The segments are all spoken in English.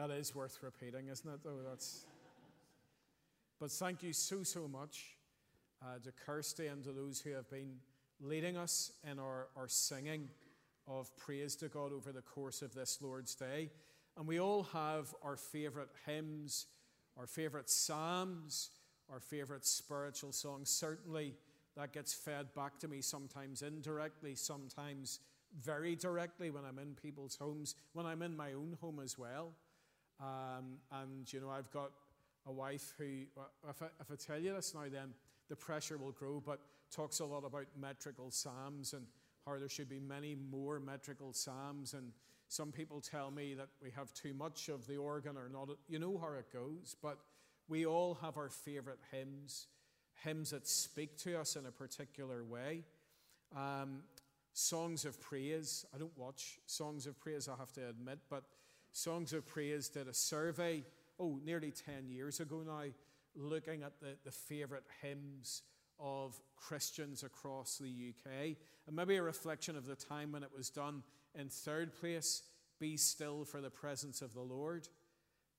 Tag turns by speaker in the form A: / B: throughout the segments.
A: That is worth repeating, isn't it, though? That's. But thank you so, so much uh, to Kirsty and to those who have been leading us in our, our singing of praise to God over the course of this Lord's Day. And we all have our favorite hymns, our favorite psalms, our favorite spiritual songs. Certainly, that gets fed back to me sometimes indirectly, sometimes very directly when I'm in people's homes, when I'm in my own home as well. Um, and, you know, I've got a wife who, if I, if I tell you this now, then the pressure will grow, but talks a lot about metrical psalms and how there should be many more metrical psalms. And some people tell me that we have too much of the organ or not. You know how it goes, but we all have our favorite hymns, hymns that speak to us in a particular way. Um, songs of praise. I don't watch songs of praise, I have to admit, but Songs of Praise did a survey, oh, nearly 10 years ago now, looking at the, the favourite hymns of Christians across the UK. And maybe a reflection of the time when it was done. In third place, Be Still for the Presence of the Lord.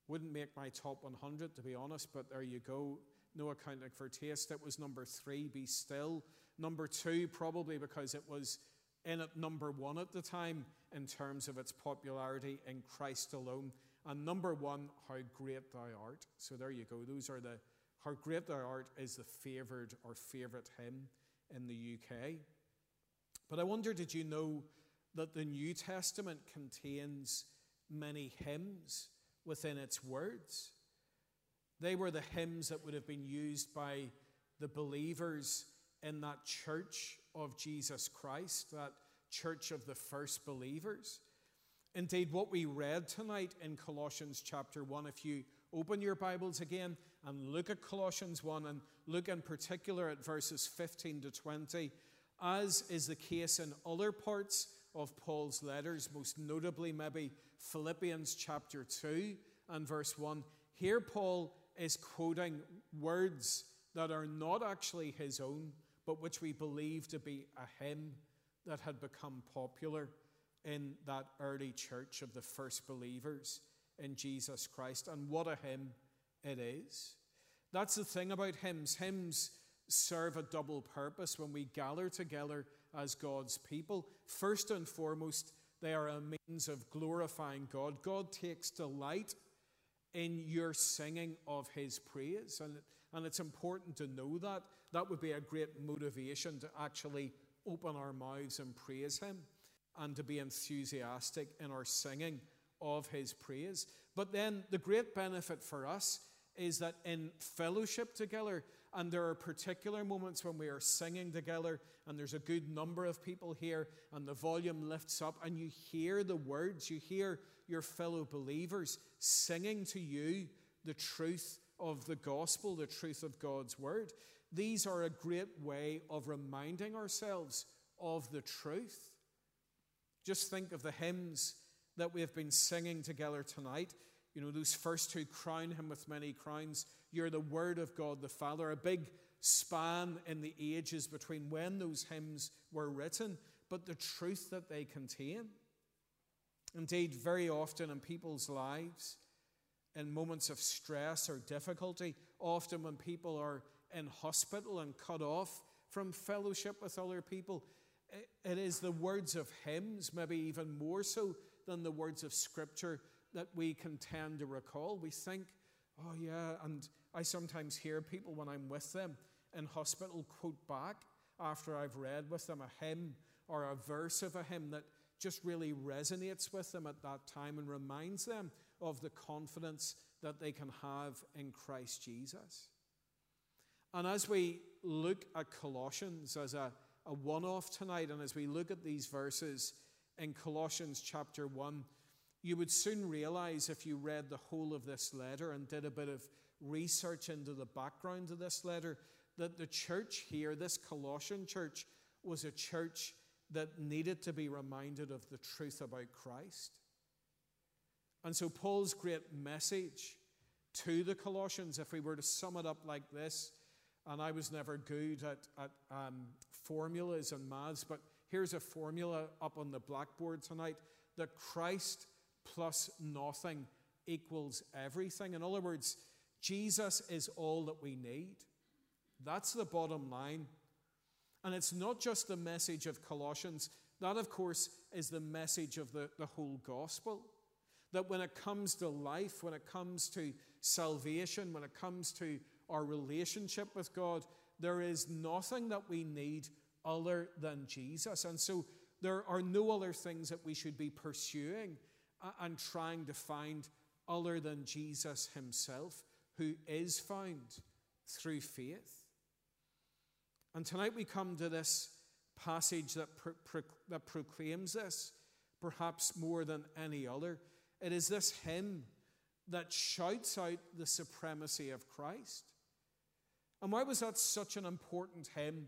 A: Wouldn't make my top 100, to be honest, but there you go. No accounting for taste. It was number three, Be Still. Number two, probably because it was in at number one at the time in terms of its popularity in Christ alone. And number one, How Great Thou Art. So there you go. Those are the, How Great Thou Art is the favoured or favourite hymn in the UK. But I wonder, did you know that the New Testament contains many hymns within its words? They were the hymns that would have been used by the believers in that church of Jesus Christ, that church of the first believers. Indeed, what we read tonight in Colossians chapter 1, if you open your Bibles again and look at Colossians 1 and look in particular at verses 15 to 20, as is the case in other parts of Paul's letters, most notably maybe Philippians chapter 2 and verse 1, here Paul is quoting words that are not actually his own, but which we believe to be a hymn that had become popular in that early church of the first believers in Jesus Christ. And what a hymn it is. That's the thing about hymns. Hymns serve a double purpose when we gather together as God's people. First and foremost, they are a means of glorifying God. God takes delight in your singing of His praise. And, and it's important to know that. That would be a great motivation to actually open our mouths and praise Him and to be enthusiastic in our singing of His praise. But then the great benefit for us is that in fellowship together, and there are particular moments when we are singing together, and there's a good number of people here, and the volume lifts up, and you hear the words, you hear your fellow believers singing to you the truth of the gospel, the truth of God's word. These are a great way of reminding ourselves of the truth. Just think of the hymns that we have been singing together tonight. You know, those first two crown him with many crowns. You're the Word of God the Father. A big span in the ages between when those hymns were written, but the truth that they contain. Indeed, very often in people's lives, in moments of stress or difficulty, often when people are in hospital and cut off from fellowship with other people. It is the words of hymns, maybe even more so than the words of Scripture, that we can tend to recall. We think, oh, yeah, and I sometimes hear people when I'm with them in hospital quote back after I've read with them a hymn or a verse of a hymn that just really resonates with them at that time and reminds them of the confidence that they can have in Christ Jesus. And as we look at Colossians as a, a one off tonight, and as we look at these verses in Colossians chapter 1, you would soon realize if you read the whole of this letter and did a bit of research into the background of this letter that the church here, this Colossian church, was a church that needed to be reminded of the truth about Christ. And so, Paul's great message to the Colossians, if we were to sum it up like this, and I was never good at, at um, formulas and maths, but here's a formula up on the blackboard tonight that Christ plus nothing equals everything. In other words, Jesus is all that we need. That's the bottom line. And it's not just the message of Colossians, that, of course, is the message of the, the whole gospel. That when it comes to life, when it comes to salvation, when it comes to our relationship with God, there is nothing that we need other than Jesus. And so there are no other things that we should be pursuing and trying to find other than Jesus Himself, who is found through faith. And tonight we come to this passage that, pro- pro- that proclaims this, perhaps more than any other. It is this hymn that shouts out the supremacy of Christ. And why was that such an important hymn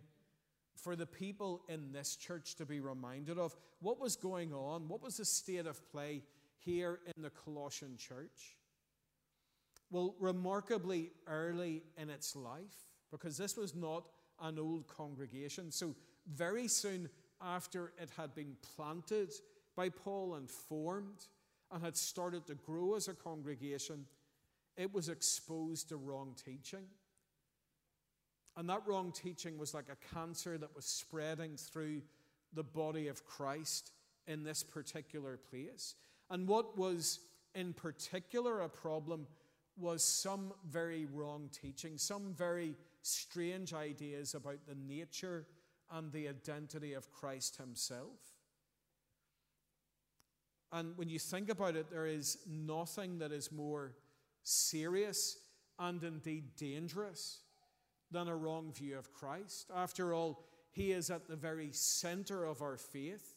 A: for the people in this church to be reminded of? What was going on? What was the state of play here in the Colossian church? Well, remarkably early in its life, because this was not an old congregation. So, very soon after it had been planted by Paul and formed and had started to grow as a congregation, it was exposed to wrong teaching. And that wrong teaching was like a cancer that was spreading through the body of Christ in this particular place. And what was in particular a problem was some very wrong teaching, some very strange ideas about the nature and the identity of Christ Himself. And when you think about it, there is nothing that is more serious and indeed dangerous than a wrong view of Christ. After all, He is at the very center of our faith.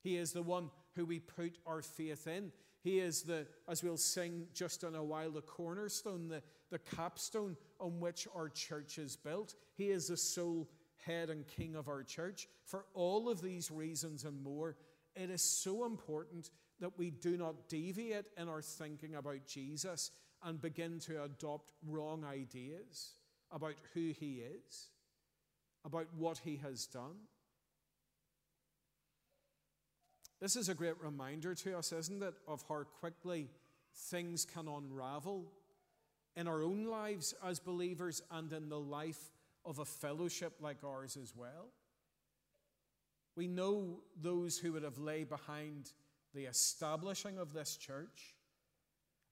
A: He is the one who we put our faith in. He is the, as we'll sing just in a while, the cornerstone, the, the capstone on which our church is built. He is the sole head and king of our church. For all of these reasons and more, it is so important that we do not deviate in our thinking about Jesus and begin to adopt wrong ideas about who he is, about what he has done. This is a great reminder to us, isn't it, of how quickly things can unravel in our own lives as believers and in the life of a fellowship like ours as well. We know those who would have lay behind the establishing of this church,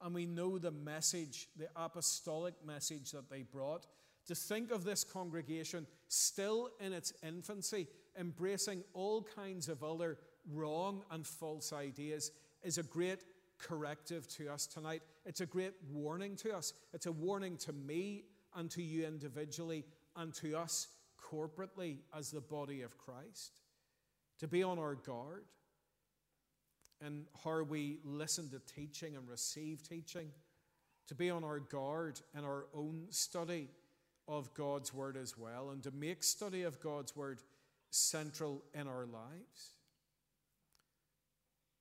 A: and we know the message, the apostolic message that they brought. To think of this congregation still in its infancy, embracing all kinds of other wrong and false ideas is a great corrective to us tonight. It's a great warning to us. It's a warning to me and to you individually and to us corporately as the body of Christ to be on our guard and how we listen to teaching and receive teaching, to be on our guard in our own study of God's Word as well, and to make study of God's Word central in our lives.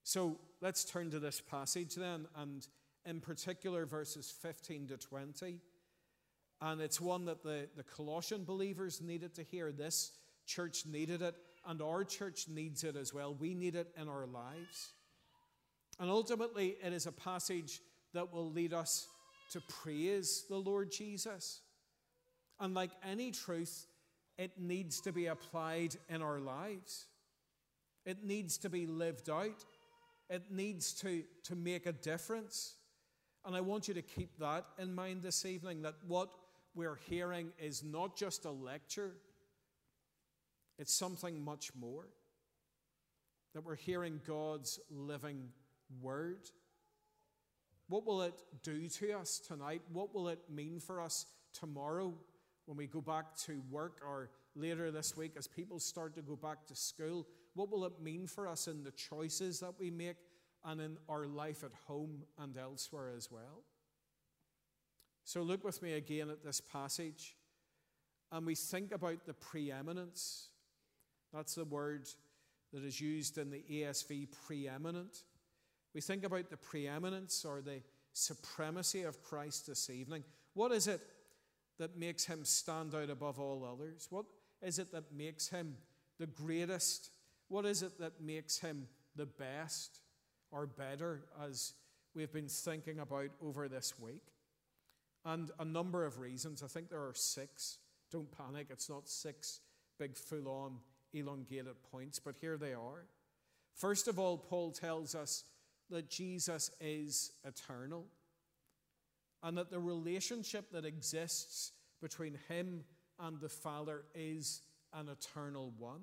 A: So let's turn to this passage then, and in particular, verses 15 to 20. And it's one that the, the Colossian believers needed to hear. This church needed it, and our church needs it as well. We need it in our lives. And ultimately, it is a passage that will lead us to praise the Lord Jesus. And like any truth, it needs to be applied in our lives, it needs to be lived out. It needs to, to make a difference. And I want you to keep that in mind this evening that what we're hearing is not just a lecture, it's something much more. That we're hearing God's living word. What will it do to us tonight? What will it mean for us tomorrow when we go back to work or later this week as people start to go back to school? What will it mean for us in the choices that we make and in our life at home and elsewhere as well? So, look with me again at this passage and we think about the preeminence. That's the word that is used in the ESV preeminent. We think about the preeminence or the supremacy of Christ this evening. What is it that makes him stand out above all others? What is it that makes him the greatest? What is it that makes him the best or better, as we've been thinking about over this week. And a number of reasons. I think there are six. Don't panic, it's not six big, full on, elongated points, but here they are. First of all, Paul tells us that Jesus is eternal and that the relationship that exists between him and the Father is an eternal one.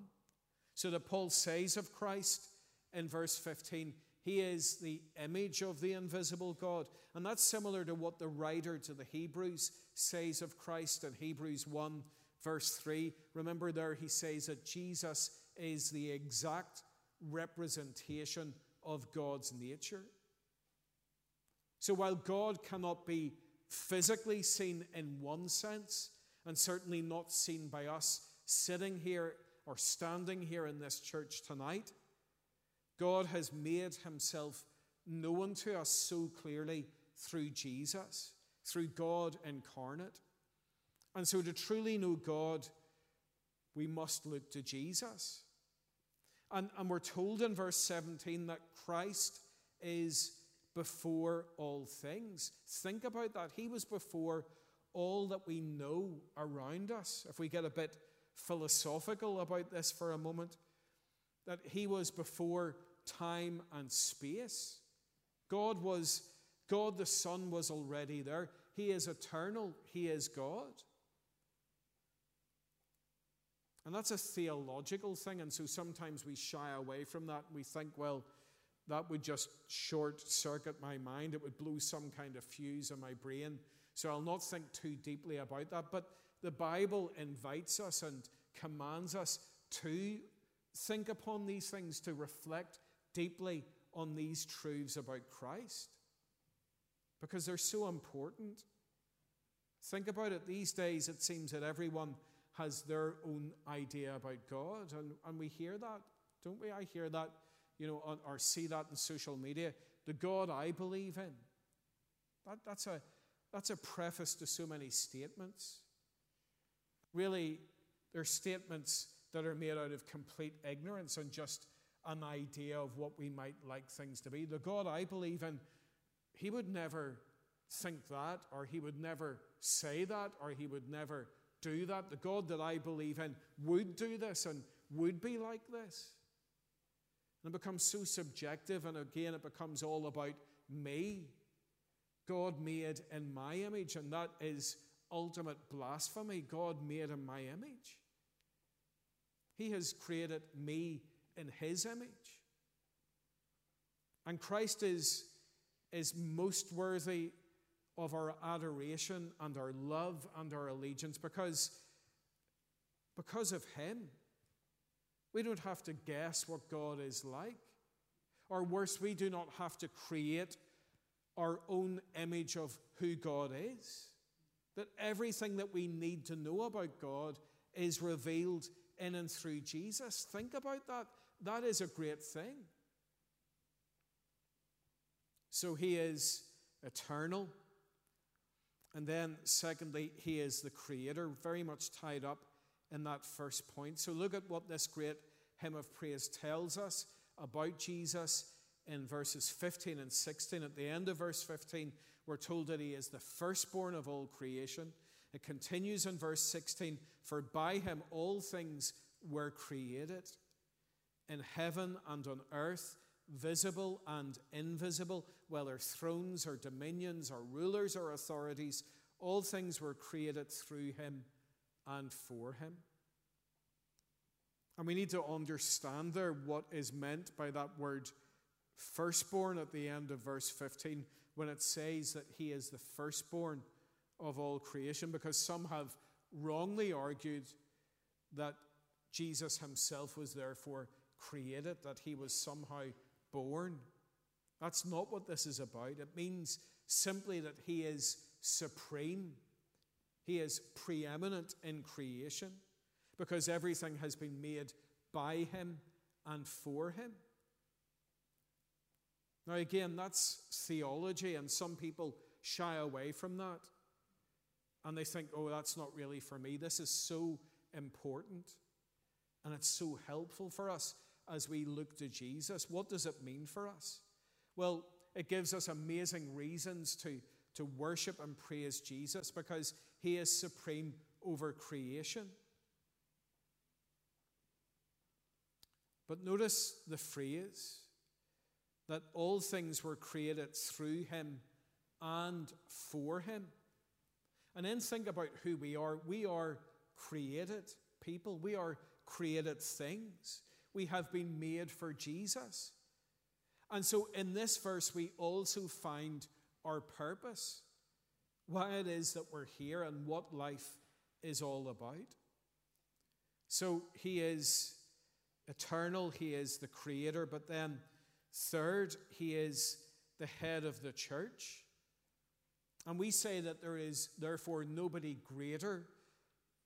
A: So that Paul says of Christ in verse 15, he is the image of the invisible God. And that's similar to what the writer to the Hebrews says of Christ in Hebrews 1, verse 3. Remember, there he says that Jesus is the exact representation of God's nature. So while God cannot be physically seen in one sense, and certainly not seen by us sitting here or standing here in this church tonight, God has made himself known to us so clearly through Jesus, through God incarnate. And so to truly know God, we must look to Jesus. And, and we're told in verse 17 that Christ is before all things. Think about that. He was before all that we know around us. If we get a bit philosophical about this for a moment, that He was before time and space. God was, God the Son was already there. He is eternal, He is God. And that's a theological thing, and so sometimes we shy away from that we think, well, that would just short circuit my mind. It would blow some kind of fuse in my brain. So I'll not think too deeply about that. But the Bible invites us and commands us to think upon these things, to reflect deeply on these truths about Christ because they're so important. Think about it. These days, it seems that everyone has their own idea about God. And, and we hear that, don't we? I hear that, you know, on, or see that in social media. The God I believe in. That, that's, a, that's a preface to so many statements. Really, they're statements that are made out of complete ignorance and just an idea of what we might like things to be. The God I believe in, He would never think that, or He would never say that, or He would never do that. The God that I believe in would do this and would be like this. And it becomes so subjective, and again, it becomes all about me. God made in my image, and that is ultimate blasphemy. God made in my image. He has created me in His image. And Christ is, is most worthy of our adoration and our love and our allegiance because, because of Him. We don't have to guess what God is like. Or worse, we do not have to create our own image of who God is. That everything that we need to know about God is revealed in and through Jesus. Think about that. That is a great thing. So he is eternal. And then, secondly, he is the creator, very much tied up in that first point. So, look at what this great hymn of praise tells us about Jesus in verses 15 and 16. At the end of verse 15, we're told that he is the firstborn of all creation. It continues in verse 16 For by him all things were created, in heaven and on earth visible and invisible, whether thrones or dominions or rulers or authorities, all things were created through him and for him. And we need to understand there what is meant by that word firstborn at the end of verse 15 when it says that he is the firstborn of all creation, because some have wrongly argued that Jesus himself was therefore created, that he was somehow born. That's not what this is about. It means simply that He is supreme, He is preeminent in creation because everything has been made by Him and for Him. Now, again, that's theology, and some people shy away from that. And they think, oh, that's not really for me. This is so important, and it's so helpful for us as we look to Jesus. What does it mean for us? Well, it gives us amazing reasons to, to worship and praise Jesus because he is supreme over creation. But notice the phrase that all things were created through him and for him. And then think about who we are. We are created people, we are created things. We have been made for Jesus. And so in this verse, we also find our purpose, why it is that we're here, and what life is all about. So he is eternal, he is the creator, but then, third, he is the head of the church. And we say that there is therefore nobody greater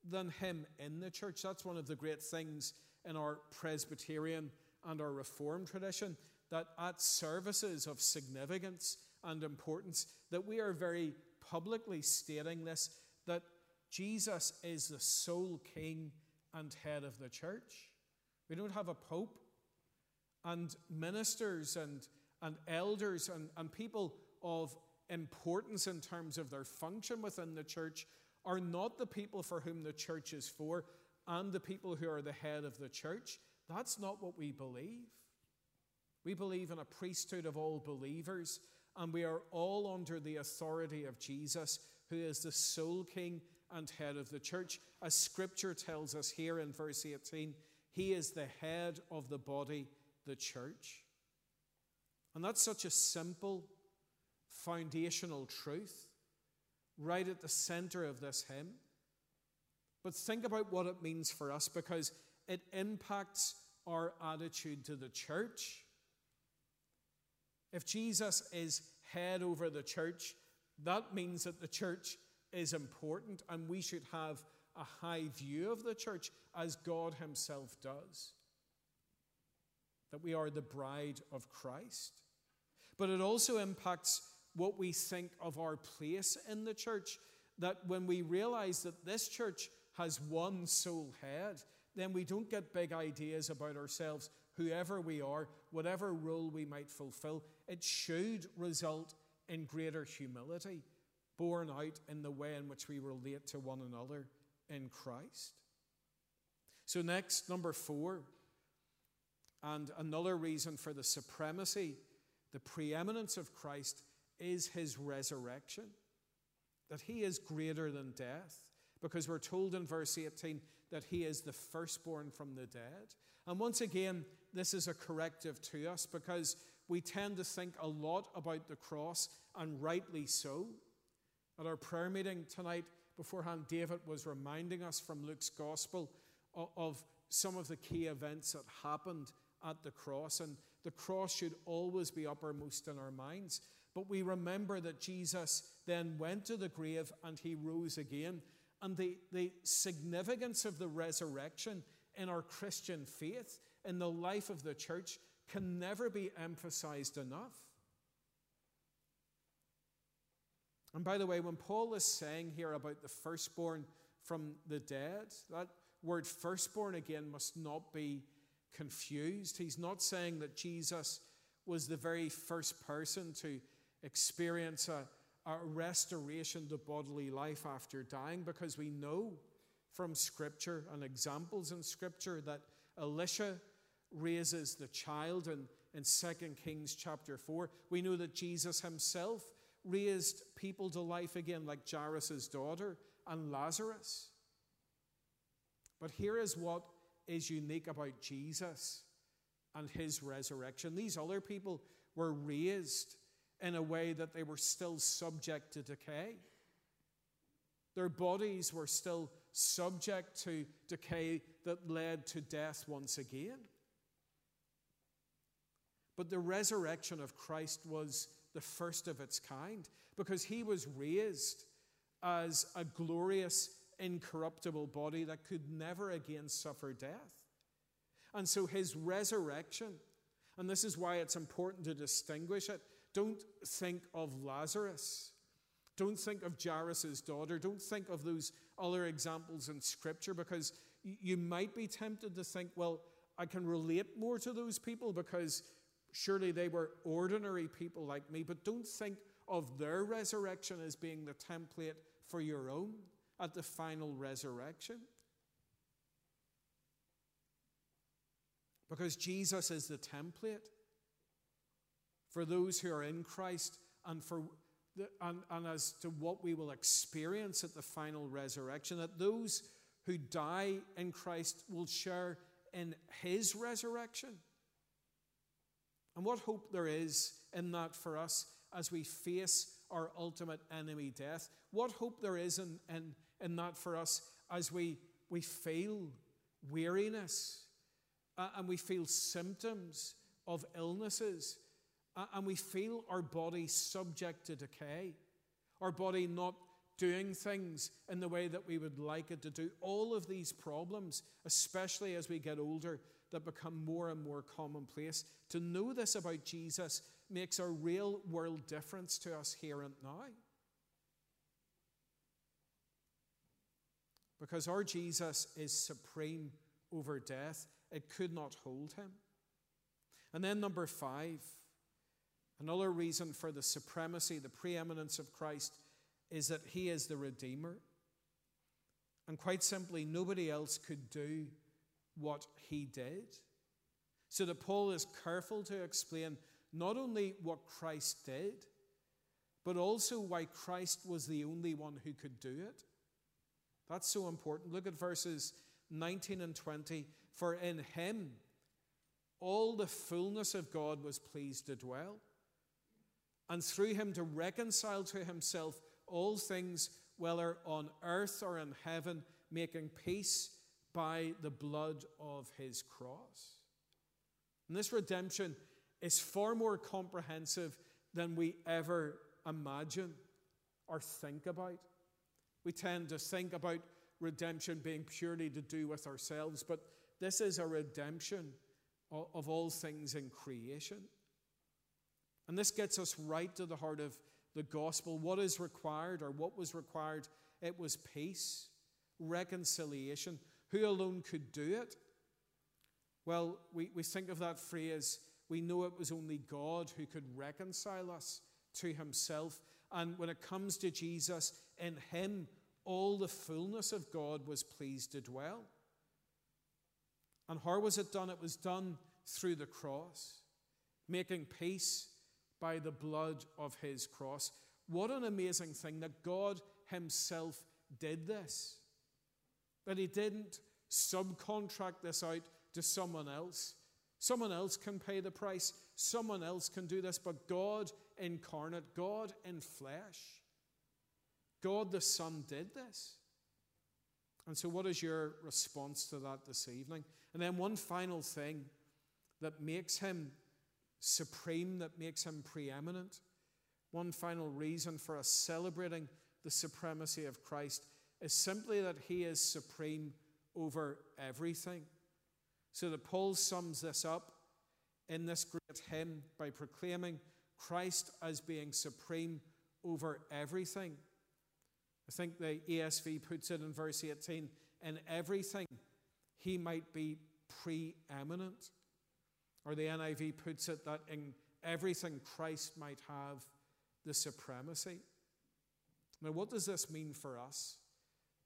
A: than him in the church. That's one of the great things in our Presbyterian and our Reformed tradition that at services of significance and importance that we are very publicly stating this that Jesus is the sole king and head of the church. We don't have a pope and ministers and, and elders and, and people of importance in terms of their function within the church are not the people for whom the church is for and the people who are the head of the church. That's not what we believe. We believe in a priesthood of all believers, and we are all under the authority of Jesus, who is the sole king and head of the church. As scripture tells us here in verse 18, he is the head of the body, the church. And that's such a simple, foundational truth right at the center of this hymn. But think about what it means for us because it impacts our attitude to the church. If Jesus is head over the church, that means that the church is important and we should have a high view of the church as God Himself does. That we are the bride of Christ. But it also impacts what we think of our place in the church. That when we realize that this church has one sole head, then we don't get big ideas about ourselves, whoever we are, whatever role we might fulfill. It should result in greater humility, borne out in the way in which we relate to one another in Christ. So, next, number four, and another reason for the supremacy, the preeminence of Christ is his resurrection, that he is greater than death, because we're told in verse 18 that he is the firstborn from the dead. And once again, this is a corrective to us because we tend to think a lot about the cross, and rightly so. At our prayer meeting tonight, beforehand, David was reminding us from Luke's gospel of some of the key events that happened at the cross. And the cross should always be uppermost in our minds. But we remember that Jesus then went to the grave and he rose again. And the, the significance of the resurrection in our Christian faith, in the life of the church, can never be emphasized enough. And by the way, when Paul is saying here about the firstborn from the dead, that word firstborn again must not be confused. He's not saying that Jesus was the very first person to experience a, a restoration to bodily life after dying because we know from Scripture and examples in Scripture that Elisha raises the child in, in 2 Kings chapter 4. We know that Jesus himself raised people to life again, like Jairus' daughter and Lazarus. But here is what is unique about Jesus and his resurrection. These other people were raised in a way that they were still subject to decay. Their bodies were still subject to decay that led to death once again. But the resurrection of Christ was the first of its kind because he was raised as a glorious, incorruptible body that could never again suffer death. And so his resurrection, and this is why it's important to distinguish it, don't think of Lazarus. Don't think of Jairus' daughter. Don't think of those other examples in Scripture because you might be tempted to think, well, I can relate more to those people because Surely they were ordinary people like me, but don't think of their resurrection as being the template for your own at the final resurrection. Because Jesus is the template for those who are in Christ and for the, and, and as to what we will experience at the final resurrection, that those who die in Christ will share in his resurrection. And what hope there is in that for us as we face our ultimate enemy, death. What hope there is in, in, in that for us as we, we feel weariness uh, and we feel symptoms of illnesses uh, and we feel our body subject to decay, our body not doing things in the way that we would like it to do. All of these problems, especially as we get older, that become more and more commonplace. To know this about Jesus makes a real world difference to us here and now. Because our Jesus is supreme over death, it could not hold him. And then, number five, another reason for the supremacy, the preeminence of Christ is that he is the Redeemer. And quite simply, nobody else could do what he did. So that Paul is careful to explain not only what Christ did, but also why Christ was the only one who could do it. That's so important. Look at verses 19 and 20. For in him all the fullness of God was pleased to dwell, and through him to reconcile to himself all things, whether on earth or in heaven, making peace by the blood of his cross. And this redemption is far more comprehensive than we ever imagine or think about. We tend to think about redemption being purely to do with ourselves, but this is a redemption of all things in creation. And this gets us right to the heart of the gospel. What is required, or what was required? It was peace, reconciliation. Who alone could do it? Well, we, we think of that phrase, we know it was only God who could reconcile us to himself. And when it comes to Jesus, in him, all the fullness of God was pleased to dwell. And how was it done? It was done through the cross, making peace by the blood of his cross. What an amazing thing that God himself did this. That he didn't subcontract this out to someone else. Someone else can pay the price, someone else can do this, but God incarnate, God in flesh, God the Son did this. And so, what is your response to that this evening? And then, one final thing that makes him supreme, that makes him preeminent. One final reason for us celebrating the supremacy of Christ is simply that he is supreme over everything. So that Paul sums this up in this great hymn by proclaiming Christ as being supreme over everything. I think the ESV puts it in verse 18 in everything he might be preeminent. Or the NIV puts it that in everything Christ might have the supremacy. Now, what does this mean for us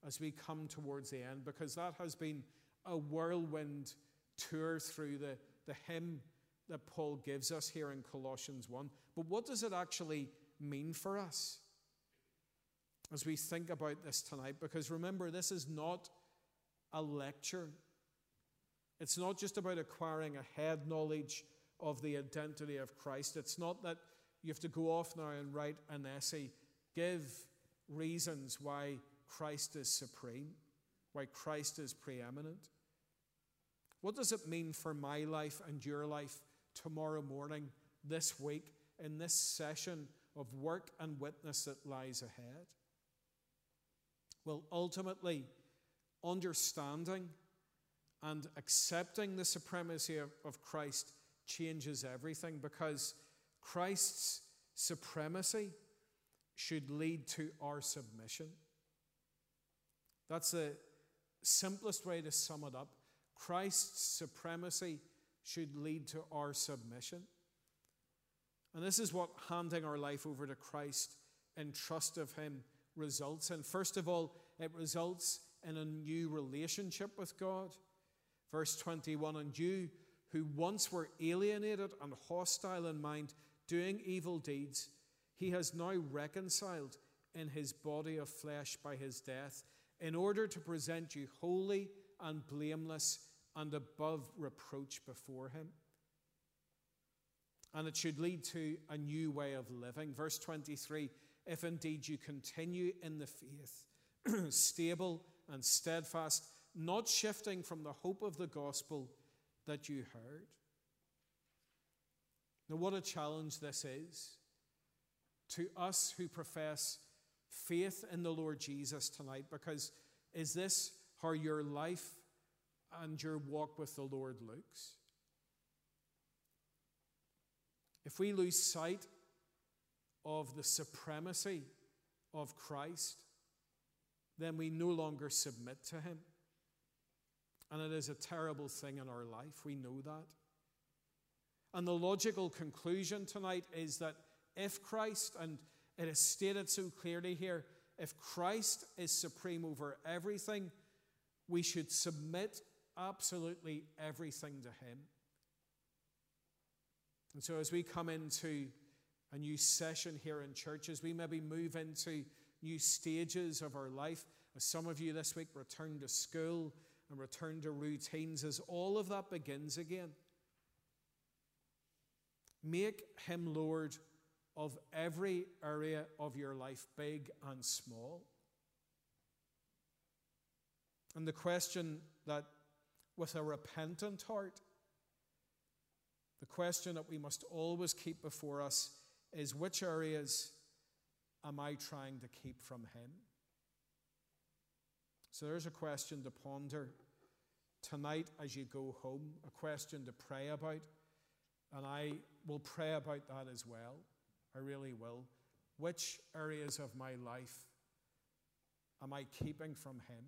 A: as we come towards the end? Because that has been a whirlwind tour through the, the hymn that Paul gives us here in Colossians 1. But what does it actually mean for us as we think about this tonight? Because remember, this is not a lecture. It's not just about acquiring a head knowledge of the identity of Christ. It's not that you have to go off now and write an essay, give reasons why Christ is supreme, why Christ is preeminent. What does it mean for my life and your life tomorrow morning, this week, in this session of work and witness that lies ahead? Well, ultimately, understanding and accepting the supremacy of, Christ changes everything because Christ's supremacy should lead to our submission. That's the simplest way to sum it up. Christ's supremacy should lead to our submission. And this is what handing our life over to Christ in trust of Him results in. First of all, it results in a new relationship with God. Verse 21 And you who once were alienated and hostile in mind, doing evil deeds, He has now reconciled in His body of flesh by His death, in order to present you holy and blameless and above reproach before Him. And it should lead to a new way of living. Verse 23 If indeed you continue in the faith, stable and steadfast, not shifting from the hope of the gospel that you heard. Now, what a challenge this is to us who profess faith in the Lord Jesus tonight, because is this how your life and your walk with the Lord looks? If we lose sight of the supremacy of Christ, then we no longer submit to Him. And it is a terrible thing in our life. We know that. And the logical conclusion tonight is that if Christ, and it is stated so clearly here, if Christ is supreme over everything, we should submit absolutely everything to Him. And so, as we come into a new session here in church, as we maybe move into new stages of our life, as some of you this week return to school and return to routines, as all of that begins again, make Him Lord of every area of your life, big and small. And the question that, with a repentant heart, the question that we must always keep before us is which areas am I trying to keep from Him? So there's a question to ponder tonight as you go home, a question to pray about. And I will pray about that as well. I really will. Which areas of my life am I keeping from Him?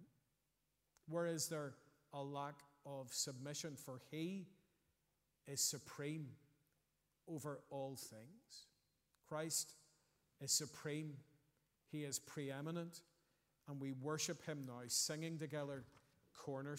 A: Where is there a lack of submission? For He is supreme over all things. Christ is supreme, He is preeminent, and we worship Him now, singing together corner.